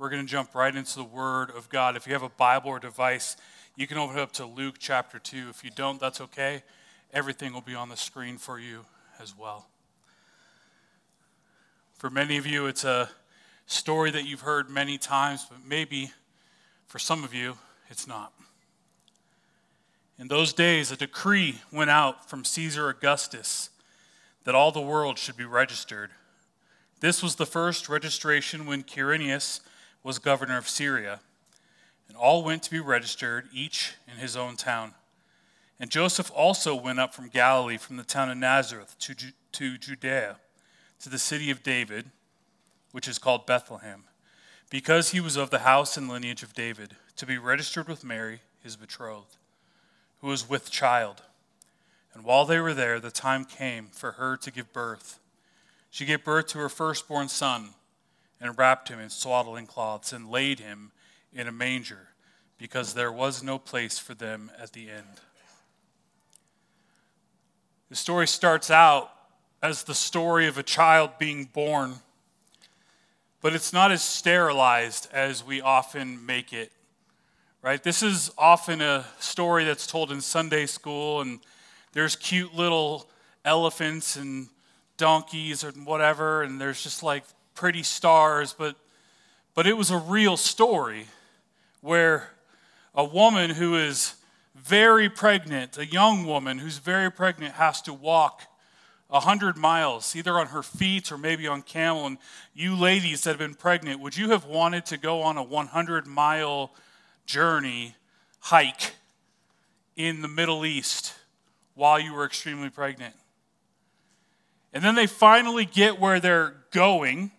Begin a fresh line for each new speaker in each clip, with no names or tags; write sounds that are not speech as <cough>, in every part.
we're going to jump right into the Word of God. If you have a Bible or device, you can open it up to Luke chapter 2. If you don't, that's okay. Everything will be on the screen for you as well. For many of you, it's a story that you've heard many times, but maybe for some of you, it's not. In those days, a decree went out from Caesar Augustus that all the world should be registered. This was the first registration when Quirinius was governor of Syria. And all went to be registered, each in his own town. And Joseph also went up from Galilee, from the town of Nazareth, to, Ju- to Judea, to the city of David, which is called Bethlehem, because he was of the house and lineage of David, to be registered with Mary, his betrothed, who was with child. And while they were there, the time came for her to give birth. She gave birth to her firstborn son and wrapped him in swaddling cloths and laid him in a manger because there was no place for them at the end. The story starts out as the story of a child being born, but it's not as sterilized as we often make it. Right? This is often a story that's told in Sunday school, and there's cute little elephants and donkeys and whatever, and there's just like pretty stars, but, but it was a real story where a woman who is very pregnant, a young woman who's very pregnant, has to walk 100 miles, either on her feet or maybe on camel. And you ladies that have been pregnant, would you have wanted to go on a 100 mile journey, hike in the Middle East while you were extremely pregnant? And then they finally get where they're going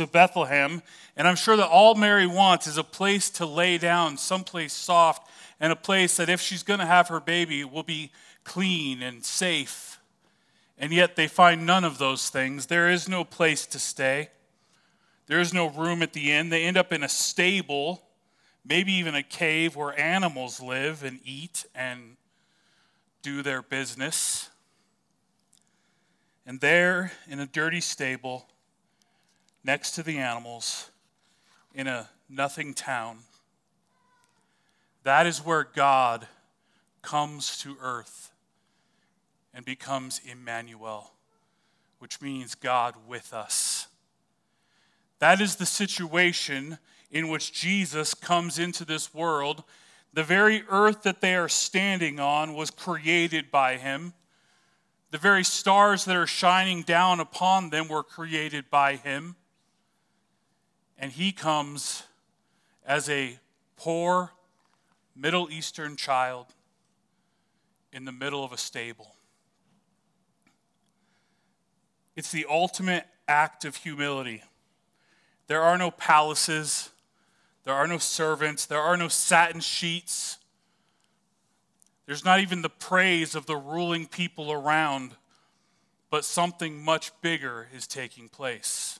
to Bethlehem, and I'm sure that all Mary wants is a place to lay down, someplace soft, and a place that if she's going to have her baby will be clean and safe. And yet they find none of those things. There is no place to stay. There is no room at the inn. They end up in a stable, maybe even a cave where animals live and eat and do their business. And there, in a dirty stable, next to the animals in a nothing town. That is where God comes to earth and becomes Emmanuel, which means God with us. That is the situation in which Jesus comes into this world. The very earth that they are standing on was created by him. The very stars that are shining down upon them were created by him and he comes as a poor Middle Eastern child in the middle of a stable. It's the ultimate act of humility. There are no palaces, there are no servants, there are no satin sheets. There's not even the praise of the ruling people around, but something much bigger is taking place.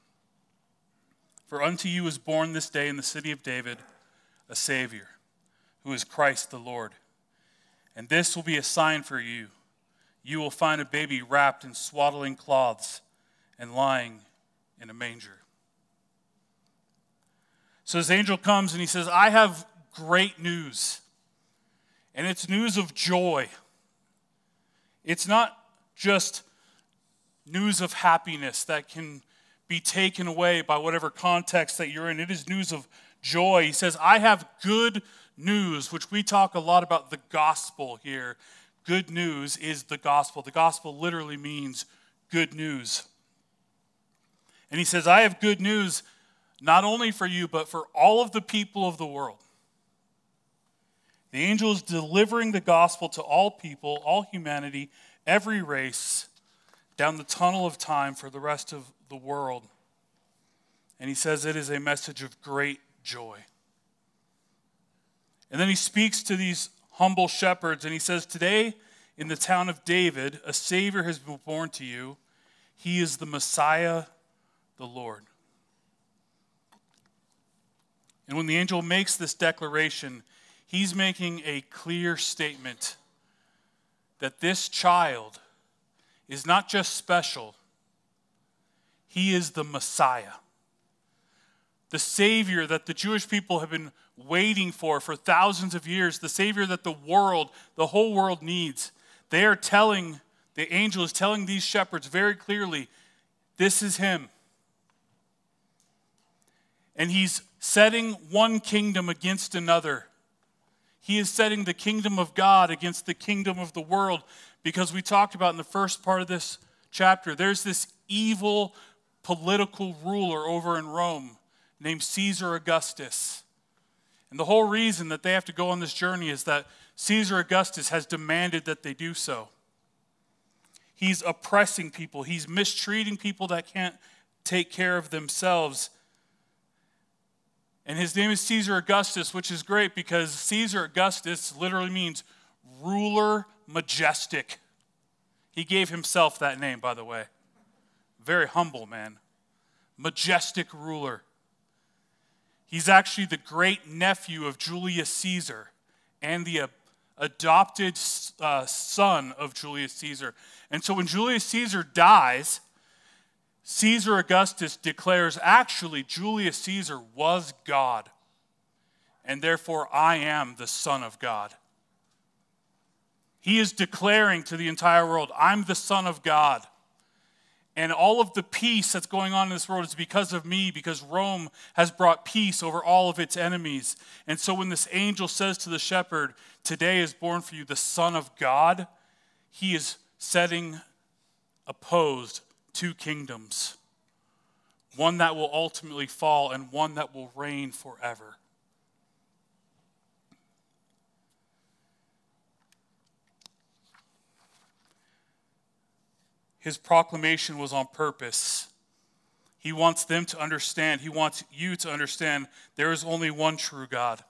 For unto you is born this day in the city of David a Savior, who is Christ the Lord. And this will be a sign for you. You will find a baby wrapped in swaddling cloths and lying in a manger. So this angel comes and he says, I have great news. And it's news of joy. It's not just news of happiness that can be taken away by whatever context that you're in. It is news of joy. He says, I have good news, which we talk a lot about the gospel here. Good news is the gospel. The gospel literally means good news. And he says, I have good news not only for you, but for all of the people of the world. The angel is delivering the gospel to all people, all humanity, every race, down the tunnel of time for the rest of the world. And he says it is a message of great joy. And then he speaks to these humble shepherds and he says, Today in the town of David, a Savior has been born to you. He is the Messiah, the Lord. And when the angel makes this declaration, he's making a clear statement that this child is not just special, he is the Messiah. The Savior that the Jewish people have been waiting for for thousands of years, the Savior that the world, the whole world needs. They are telling, the angel is telling these shepherds very clearly, this is Him. And He's setting one kingdom against another. He is setting the kingdom of God against the kingdom of the world because we talked about in the first part of this chapter, there's this evil political ruler over in Rome named Caesar Augustus. And the whole reason that they have to go on this journey is that Caesar Augustus has demanded that they do so. He's oppressing people, he's mistreating people that can't take care of themselves. And his name is Caesar Augustus, which is great because Caesar Augustus literally means ruler majestic. He gave himself that name, by the way. Very humble man, majestic ruler. He's actually the great nephew of Julius Caesar and the uh, adopted uh, son of Julius Caesar. And so when Julius Caesar dies, Caesar Augustus declares actually, Julius Caesar was God, and therefore I am the Son of God. He is declaring to the entire world, I'm the Son of God. And all of the peace that's going on in this world is because of me, because Rome has brought peace over all of its enemies. And so when this angel says to the shepherd, Today is born for you the Son of God, he is setting opposed two kingdoms one that will ultimately fall and one that will reign forever. His proclamation was on purpose. He wants them to understand, he wants you to understand there is only one true God.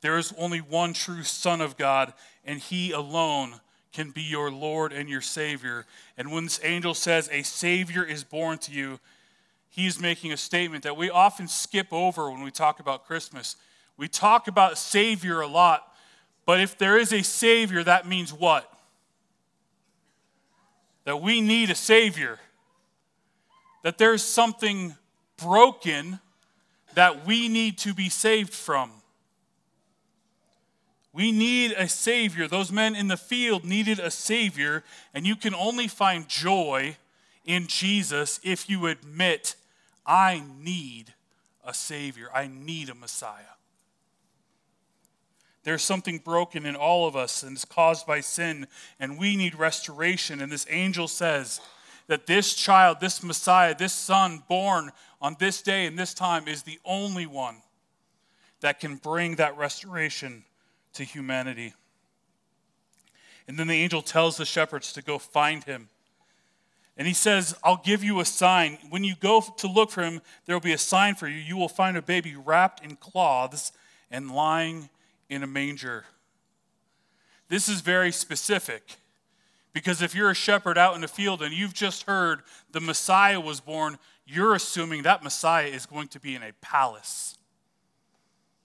There is only one true Son of God, and He alone can be your Lord and your Savior. And when this angel says, A Savior is born to you, he's making a statement that we often skip over when we talk about Christmas. We talk about Savior a lot, but if there is a Savior, that means what? That we need a Savior, that there's something broken that we need to be saved from. We need a Savior. Those men in the field needed a Savior, and you can only find joy in Jesus if you admit, I need a Savior, I need a Messiah. There's something broken in all of us, and it's caused by sin, and we need restoration. And this angel says that this child, this Messiah, this son born on this day and this time is the only one that can bring that restoration to humanity. And then the angel tells the shepherds to go find him. And he says, I'll give you a sign. When you go to look for him, there will be a sign for you. You will find a baby wrapped in cloths and lying in a manger. This is very specific because if you're a shepherd out in the field and you've just heard the Messiah was born, you're assuming that Messiah is going to be in a palace.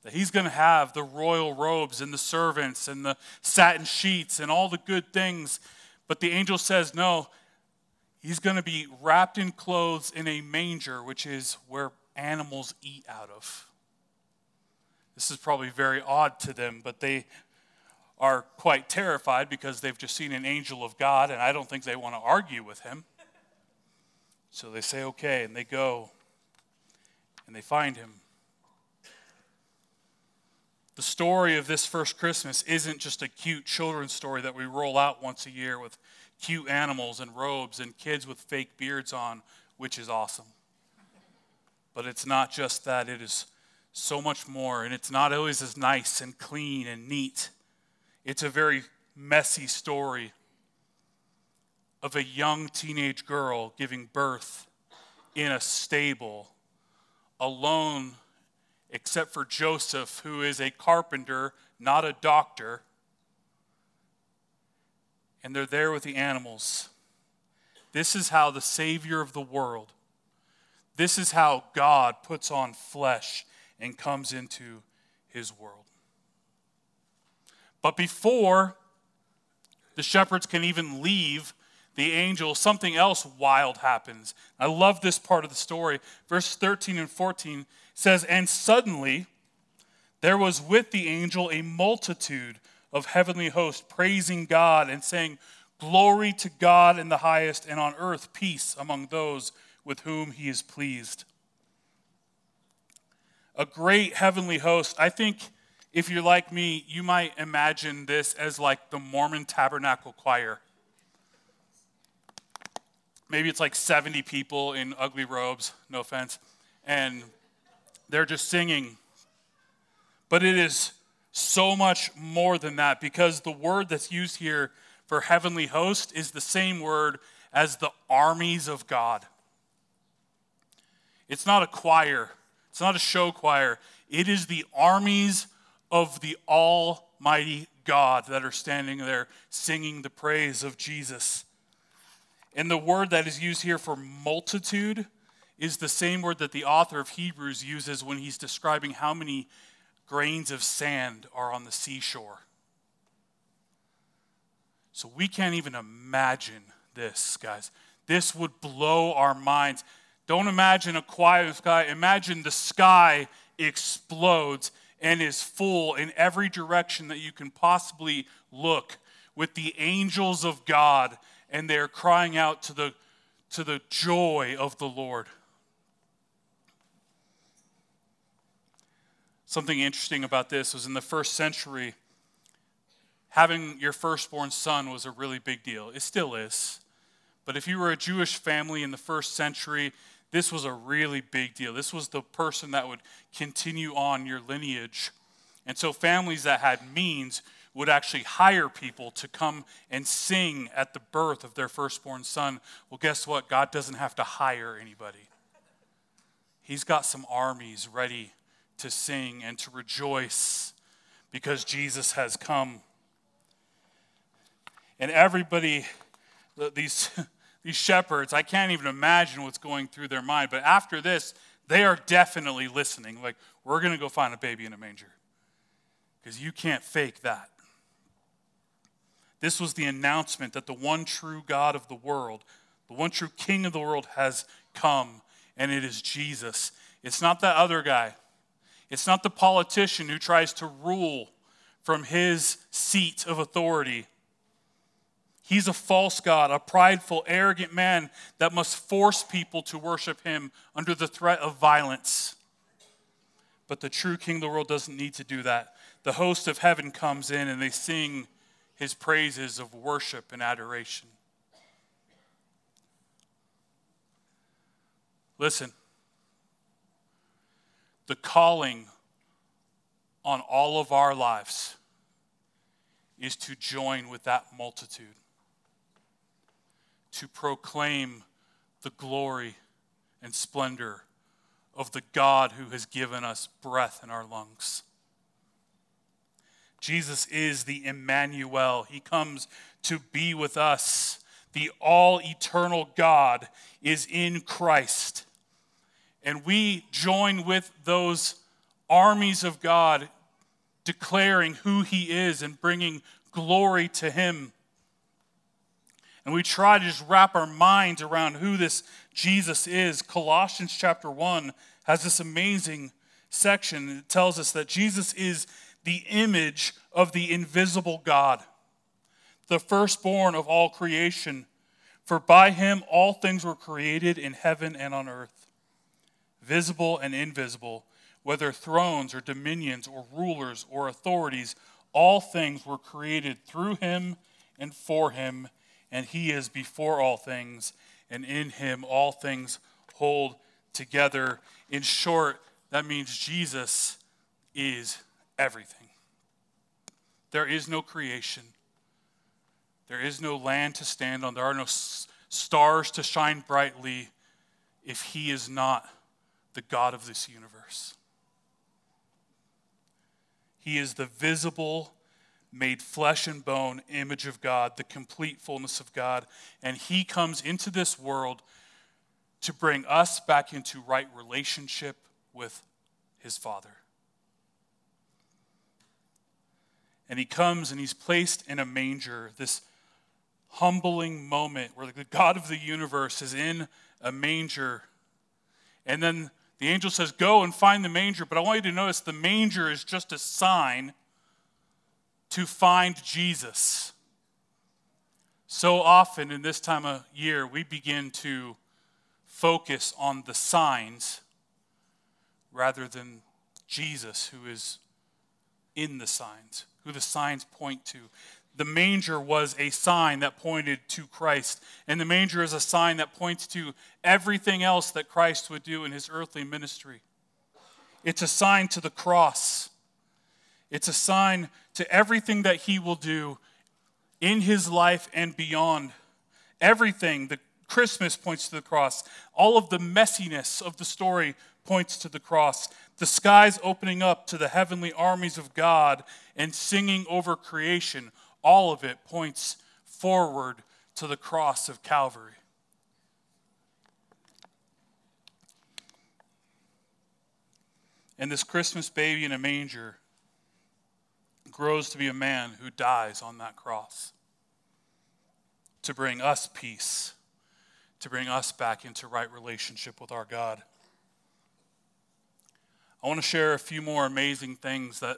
That he's going to have the royal robes and the servants and the satin sheets and all the good things. But the angel says, no, he's going to be wrapped in clothes in a manger, which is where animals eat out of. This is probably very odd to them, but they are quite terrified because they've just seen an angel of God, and I don't think they want to argue with him. So they say, okay, and they go and they find him. The story of this first Christmas isn't just a cute children's story that we roll out once a year with cute animals and robes and kids with fake beards on, which is awesome. But it's not just that, it is so much more, and it's not always as nice and clean and neat. It's a very messy story of a young teenage girl giving birth in a stable, alone except for Joseph, who is a carpenter, not a doctor. And they're there with the animals. This is how the Savior of the world, this is how God puts on flesh and comes into his world. But before the shepherds can even leave the angel, something else wild happens. I love this part of the story. Verse 13 and 14 says, And suddenly there was with the angel a multitude of heavenly hosts praising God and saying, Glory to God in the highest, and on earth peace among those with whom he is pleased. A great heavenly host. I think if you're like me, you might imagine this as like the Mormon Tabernacle Choir. Maybe it's like 70 people in ugly robes, no offense, and they're just singing. But it is so much more than that because the word that's used here for heavenly host is the same word as the armies of God. It's not a choir, it's not a show choir. It is the armies of the Almighty God that are standing there singing the praise of Jesus. And the word that is used here for multitude is the same word that the author of Hebrews uses when he's describing how many grains of sand are on the seashore. So we can't even imagine this, guys. This would blow our minds. Don't imagine a quiet sky. Imagine the sky explodes and is full in every direction that you can possibly look with the angels of God, and they're crying out to the, to the joy of the Lord. Something interesting about this was in the first century, having your firstborn son was a really big deal. It still is. But if you were a Jewish family in the first century, this was a really big deal. This was the person that would continue on your lineage. And so families that had means would actually hire people to come and sing at the birth of their firstborn son. Well, guess what? God doesn't have to hire anybody, He's got some armies ready to sing and to rejoice because Jesus has come. And everybody, these, <laughs> these shepherds, I can't even imagine what's going through their mind. But after this, they are definitely listening. Like, we're going to go find a baby in a manger. Because you can't fake that. This was the announcement that the one true God of the world, the one true King of the world, has come, and it is Jesus. It's not that other guy. It's not the politician who tries to rule from his seat of authority. He's a false God, a prideful, arrogant man that must force people to worship him under the threat of violence. But the true king of the world doesn't need to do that. The host of heaven comes in and they sing his praises of worship and adoration. Listen, the calling on all of our lives is to join with that multitude to proclaim the glory and splendor of the God who has given us breath in our lungs. Jesus is the Emmanuel. He comes to be with us. The all eternal God is in Christ. And we join with those armies of God declaring who He is and bringing glory to Him and we try to just wrap our minds around who this Jesus is. Colossians chapter 1 has this amazing section. It tells us that Jesus is the image of the invisible God, the firstborn of all creation. For by him all things were created in heaven and on earth, visible and invisible, whether thrones or dominions or rulers or authorities, all things were created through him and for him and he is before all things, and in him all things hold together. In short, that means Jesus is everything. There is no creation, there is no land to stand on, there are no stars to shine brightly if he is not the God of this universe. He is the visible, made flesh and bone image of God, the complete fullness of God. And He comes into this world to bring us back into right relationship with His Father. And He comes and He's placed in a manger, this humbling moment where the God of the universe is in a manger. And then the angel says, Go and find the manger. But I want you to notice the manger is just a sign to find Jesus. So often in this time of year, we begin to focus on the signs rather than Jesus, who is in the signs, who the signs point to the manger was a sign that pointed to Christ. And the manger is a sign that points to everything else that Christ would do in his earthly ministry. It's a sign to the cross, it's a sign to everything that he will do in his life and beyond. Everything, the Christmas points to the cross. All of the messiness of the story points to the cross. The skies opening up to the heavenly armies of God and singing over creation all of it points forward to the cross of Calvary. And this Christmas baby in a manger grows to be a man who dies on that cross to bring us peace, to bring us back into right relationship with our God. I want to share a few more amazing things that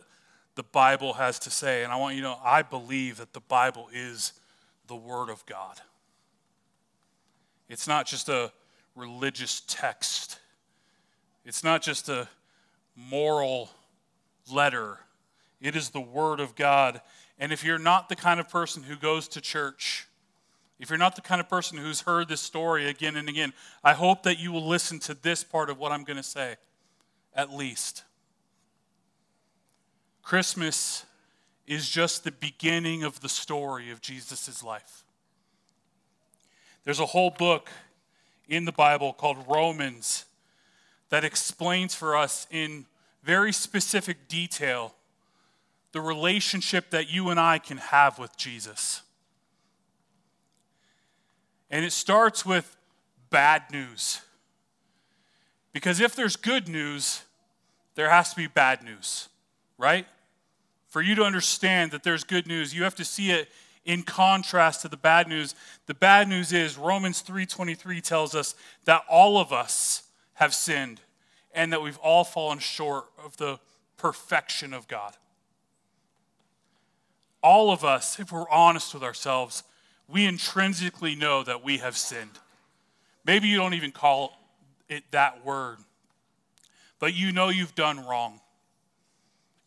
the Bible has to say. And I want you to know, I believe that the Bible is the Word of God. It's not just a religious text, it's not just a moral letter. It is the Word of God. And if you're not the kind of person who goes to church, if you're not the kind of person who's heard this story again and again, I hope that you will listen to this part of what I'm going to say, at least. Christmas is just the beginning of the story of Jesus' life. There's a whole book in the Bible called Romans that explains for us in very specific detail the relationship that you and I can have with Jesus. And it starts with bad news. Because if there's good news, there has to be bad news, right? For you to understand that there's good news, you have to see it in contrast to the bad news. The bad news is Romans 3:23 tells us that all of us have sinned and that we've all fallen short of the perfection of God. All of us, if we're honest with ourselves, we intrinsically know that we have sinned. Maybe you don't even call it that word, but you know you've done wrong.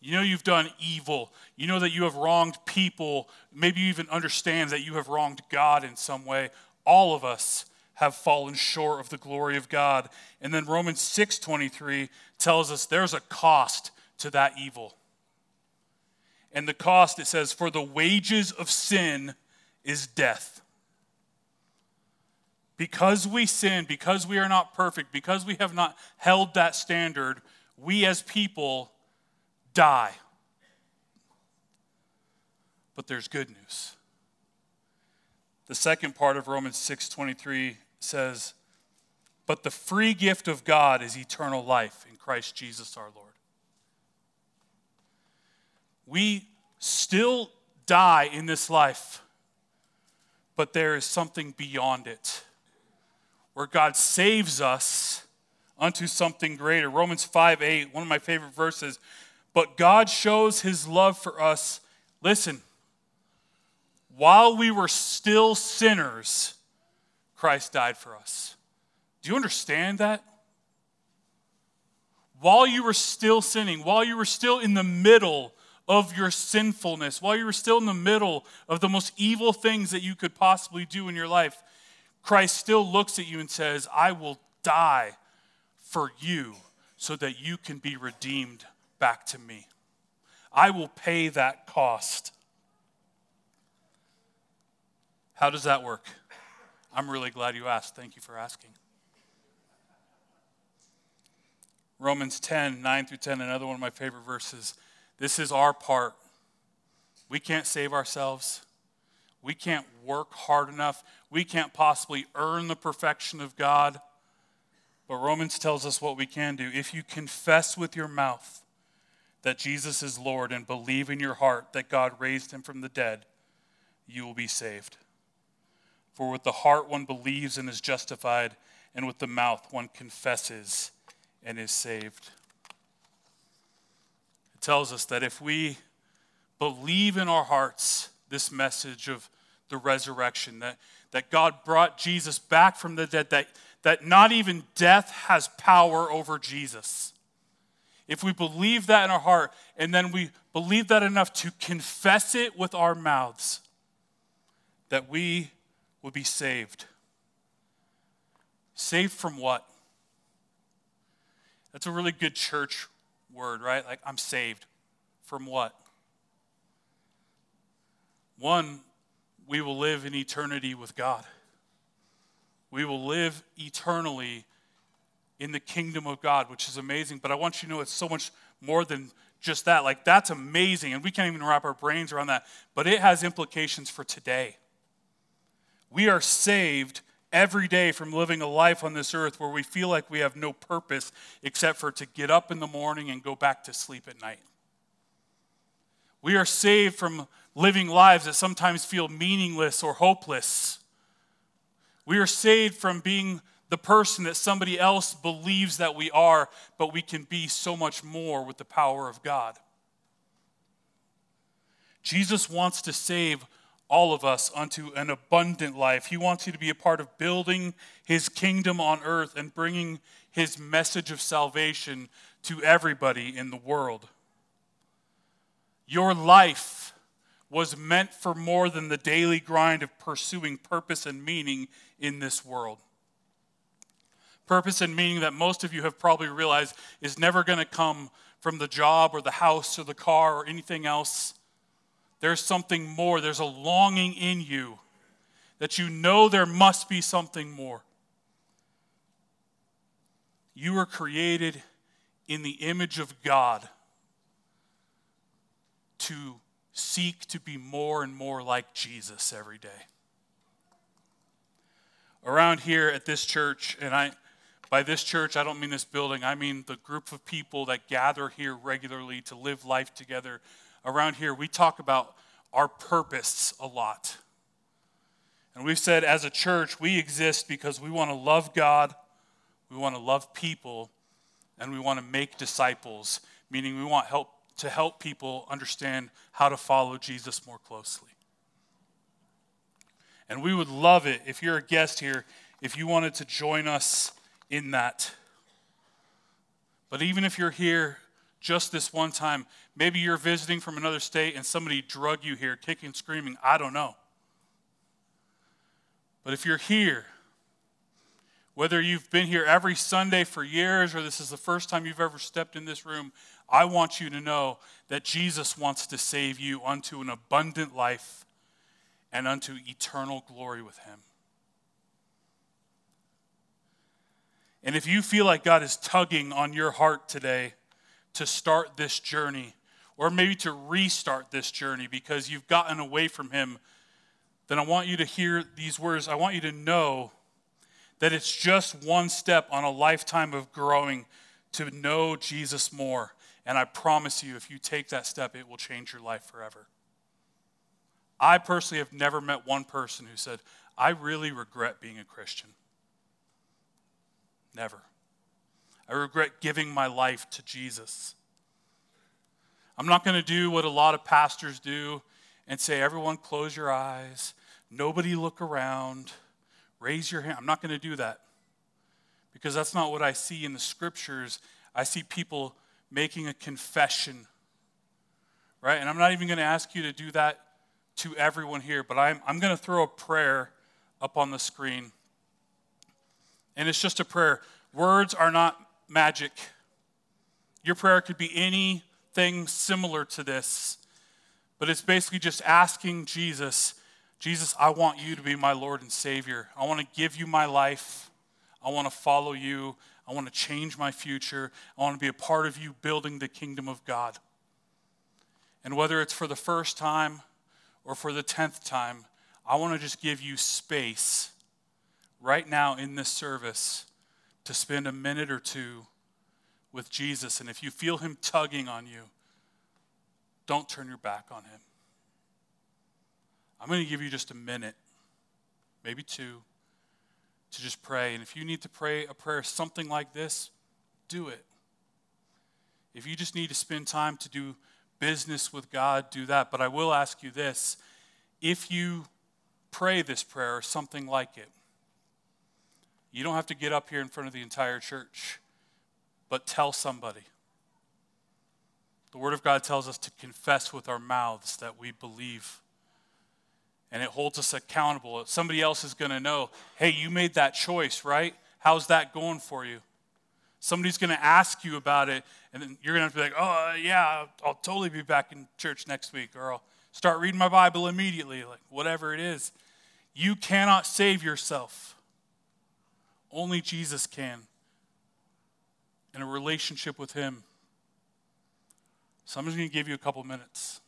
You know you've done evil. You know that you have wronged people. Maybe you even understand that you have wronged God in some way. All of us have fallen short of the glory of God. And then Romans 6:23 tells us there's a cost to that evil. And the cost it says for the wages of sin is death. Because we sin, because we are not perfect, because we have not held that standard, we as people die. But there's good news. The second part of Romans 6:23 says, "But the free gift of God is eternal life in Christ Jesus our Lord." We still die in this life, but there is something beyond it where God saves us unto something greater. Romans 5 8, one of my favorite verses, but God shows his love for us. Listen, while we were still sinners, Christ died for us. Do you understand that? While you were still sinning, while you were still in the middle of your sinfulness, while you were still in the middle of the most evil things that you could possibly do in your life, Christ still looks at you and says, I will die for you so that you can be redeemed back to me. I will pay that cost. How does that work? I'm really glad you asked. Thank you for asking. Romans 10, 9 through 10, another one of my favorite verses. This is our part. We can't save ourselves. We can't work hard enough. We can't possibly earn the perfection of God. But Romans tells us what we can do. If you confess with your mouth that Jesus is Lord and believe in your heart that God raised him from the dead, you will be saved. For with the heart one believes and is justified, and with the mouth one confesses and is saved. Tells us that if we believe in our hearts this message of the resurrection, that, that God brought Jesus back from the dead, that, that not even death has power over Jesus. If we believe that in our heart and then we believe that enough to confess it with our mouths, that we will be saved. Saved from what? That's a really good church word, right? Like, I'm saved. From what? One, we will live in eternity with God. We will live eternally in the kingdom of God, which is amazing. But I want you to know it's so much more than just that. Like, that's amazing. And we can't even wrap our brains around that. But it has implications for today. We are saved every day from living a life on this earth where we feel like we have no purpose except for to get up in the morning and go back to sleep at night. We are saved from living lives that sometimes feel meaningless or hopeless. We are saved from being the person that somebody else believes that we are, but we can be so much more with the power of God. Jesus wants to save all of us unto an abundant life. He wants you to be a part of building his kingdom on earth and bringing his message of salvation to everybody in the world. Your life was meant for more than the daily grind of pursuing purpose and meaning in this world. Purpose and meaning that most of you have probably realized is never going to come from the job or the house or the car or anything else there's something more. There's a longing in you that you know there must be something more. You were created in the image of God to seek to be more and more like Jesus every day. Around here at this church, and I by this church, I don't mean this building, I mean the group of people that gather here regularly to live life together around here, we talk about our purpose a lot. And we've said as a church, we exist because we want to love God, we want to love people, and we want to make disciples, meaning we want help to help people understand how to follow Jesus more closely. And we would love it if you're a guest here, if you wanted to join us in that. But even if you're here just this one time. Maybe you're visiting from another state and somebody drug you here, kicking, screaming. I don't know. But if you're here, whether you've been here every Sunday for years or this is the first time you've ever stepped in this room, I want you to know that Jesus wants to save you unto an abundant life and unto eternal glory with Him. And if you feel like God is tugging on your heart today, to start this journey, or maybe to restart this journey because you've gotten away from Him, then I want you to hear these words. I want you to know that it's just one step on a lifetime of growing to know Jesus more. And I promise you, if you take that step, it will change your life forever. I personally have never met one person who said, I really regret being a Christian. Never. I regret giving my life to Jesus. I'm not going to do what a lot of pastors do and say, everyone close your eyes, nobody look around, raise your hand. I'm not going to do that because that's not what I see in the scriptures. I see people making a confession, right? And I'm not even going to ask you to do that to everyone here, but I'm, I'm going to throw a prayer up on the screen. And it's just a prayer. Words are not magic. Your prayer could be anything similar to this, but it's basically just asking Jesus, Jesus, I want you to be my Lord and Savior. I want to give you my life. I want to follow you. I want to change my future. I want to be a part of you building the kingdom of God. And whether it's for the first time or for the tenth time, I want to just give you space right now in this service to spend a minute or two with Jesus. And if you feel Him tugging on you, don't turn your back on Him. I'm going to give you just a minute, maybe two, to just pray. And if you need to pray a prayer something like this, do it. If you just need to spend time to do business with God, do that. But I will ask you this if you pray this prayer or something like it, you don't have to get up here in front of the entire church, but tell somebody. The Word of God tells us to confess with our mouths that we believe. And it holds us accountable. Somebody else is going to know hey, you made that choice, right? How's that going for you? Somebody's going to ask you about it, and then you're going to be like, oh, uh, yeah, I'll totally be back in church next week, or I'll start reading my Bible immediately, like whatever it is. You cannot save yourself. Only Jesus can. In a relationship with Him. So I'm just going to give you a couple minutes.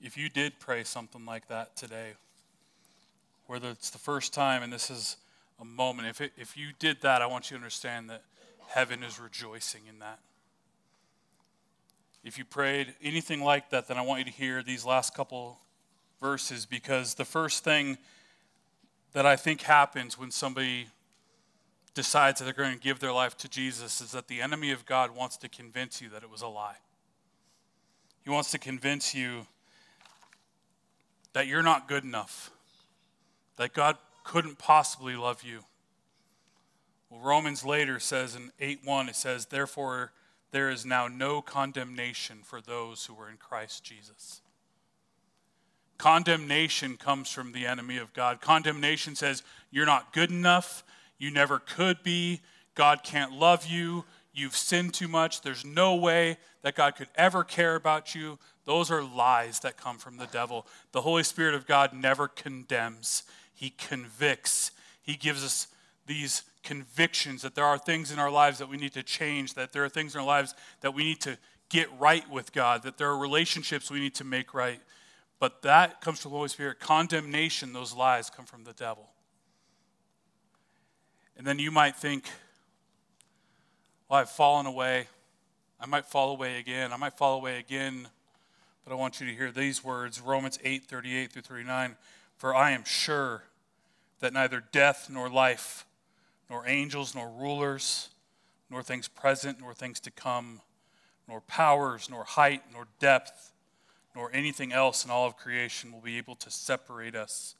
If you did pray something like that today, whether it's the first time and this is a moment, if, it, if you did that, I want you to understand that heaven is rejoicing in that. If you prayed anything like that, then I want you to hear these last couple verses because the first thing that I think happens when somebody decides that they're going to give their life to Jesus is that the enemy of God wants to convince you that it was a lie. He wants to convince you that you're not good enough, that God couldn't possibly love you. Well, Romans later says in 8 1, it says, Therefore, there is now no condemnation for those who are in Christ Jesus. Condemnation comes from the enemy of God. Condemnation says, You're not good enough. You never could be. God can't love you. You've sinned too much. There's no way that God could ever care about you. Those are lies that come from the devil. The Holy Spirit of God never condemns, He convicts. He gives us these convictions that there are things in our lives that we need to change, that there are things in our lives that we need to get right with God, that there are relationships we need to make right. But that comes from the Holy Spirit. Condemnation, those lies come from the devil. And then you might think, well, I've fallen away. I might fall away again. I might fall away again. But I want you to hear these words Romans 8 38 through 39. For I am sure that neither death nor life, nor angels, nor rulers, nor things present, nor things to come, nor powers, nor height, nor depth, nor anything else in all of creation will be able to separate us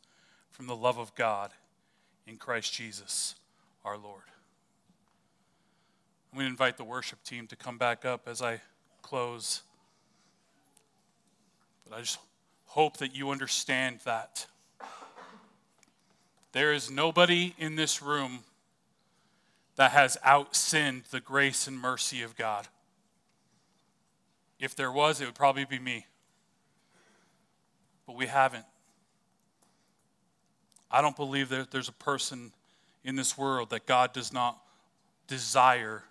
from the love of God in Christ Jesus our Lord. I'm going to invite the worship team to come back up as I close. But I just hope that you understand that. There is nobody in this room that has outsinned the grace and mercy of God. If there was, it would probably be me. But we haven't. I don't believe that there's a person in this world that God does not desire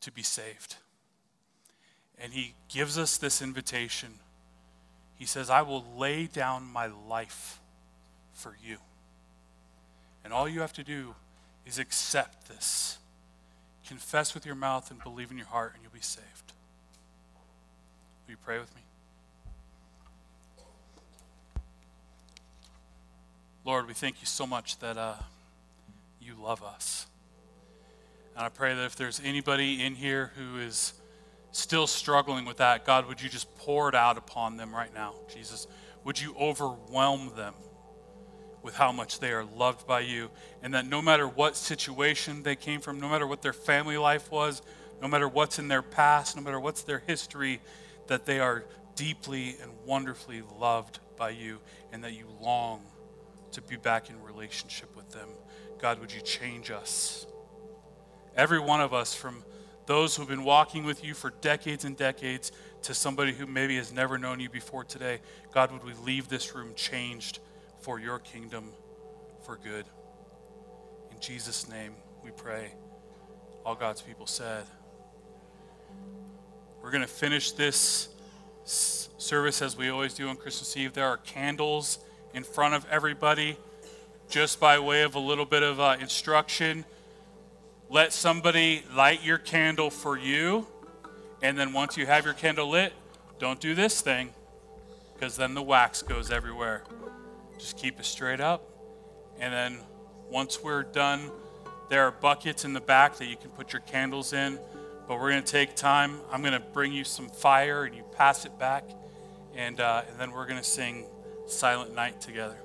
to be saved. And He gives us this invitation. He says, I will lay down my life for you. And all you have to do is accept this. Confess with your mouth and believe in your heart, and you'll be saved. Will you pray with me? Lord, we thank you so much that. Uh, you love us. And I pray that if there's anybody in here who is still struggling with that, God, would you just pour it out upon them right now, Jesus? Would you overwhelm them with how much they are loved by you? And that no matter what situation they came from, no matter what their family life was, no matter what's in their past, no matter what's their history, that they are deeply and wonderfully loved by you and that you long to be back in relationship with them. God, would you change us? Every one of us, from those who've been walking with you for decades and decades to somebody who maybe has never known you before today, God, would we leave this room changed for your kingdom for good? In Jesus' name we pray. All God's people said. We're going to finish this service as we always do on Christmas Eve. There are candles in front of everybody, just by way of a little bit of uh, instruction. Let somebody light your candle for you, and then once you have your candle lit, don't do this thing, because then the wax goes everywhere. Just keep it straight up, and then once we're done, there are buckets in the back that you can put your candles in. But we're going to take time. I'm going to bring you some fire and you pass it back. And, uh, and then we're going to sing Silent Night together.